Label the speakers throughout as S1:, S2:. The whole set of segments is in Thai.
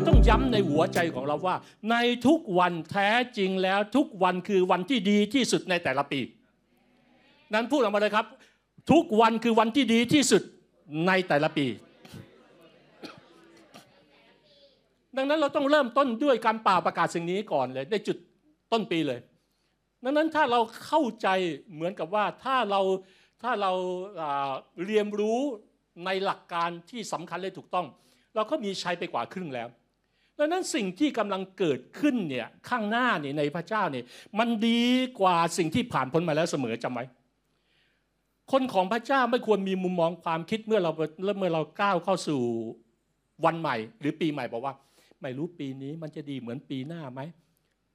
S1: เราต้องย้ำในหัวใจของเราว่า ในทุกวันแท้จริงแล้วทุกวันคือวันที่ดีที่สุดในแต่ละปี นั้นพูดออกมาเลยครับ ทุกวันคือวันที่ดีที่สุดในแต่ละปี ดังนั้นเราต้องเริ่มต้นด้วยการป่าประกาศสิ่งนี้ก่อนเลยในจุดต้นปีเลย ดังนั้นถ้าเราเข้าใจเหมือนกับว่าถ้าเราถ้าเราเรียนรู้ในหลักการที่สำคัญและถูกต้อง เราก็มีชัยไปกว่าครึ่งแล้ว ดังนั้นสิ่งที่กำลังเกิดขึ้นเนี่ยข้างหน้านี่ในพระเจ้าเนี่ยมันดีกว่าสิ่งที่ผ่านพ้นมาแล้วเสมอจำไว้คนของพระเจ้าไม่ควรมีมุมมองความคิดเมื่อเราเมื่อเราก้าวเข้าสู่วันใหม่ หรือปีใหม่บอกว่า ไม่รู้ปีนี้มันจะดีเหมือนปีหน้าไหม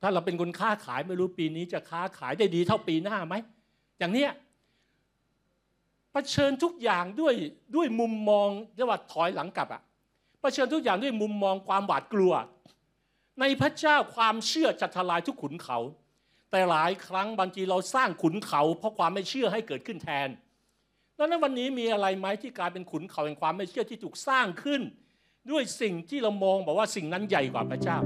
S1: ถ้าเราเป็นคนค้าขายไม่รู้ปีนี้จะค้าขายได้ดีเท่าปีหน้าไหมอย่างเนี้ยเผชิญทุกอย่างด้วยด้วยมุมมองเรียกว่าถอยหลังกลับอะ ผชิญทุกอย่างด้วยมุมมองความหวาดกลัว ในพระเจ้าความเชื่อจะทลายทุกขุนเขา แต่หลายครั้งบางทีเราสร้างขุนเขา เพราะความไม่เชื่อให้เกิดขึ้นแทนแล้วนั้นวันนี้มีอะไรไหมที่กลายเป็นขุนเขาแห่งความไม่เชื่อที่ถูกสร้างขึ้น ด้วยสิ่งที่เรามองบอกว่าสิ่งนั้นใหญ่กว่าพระเจ้า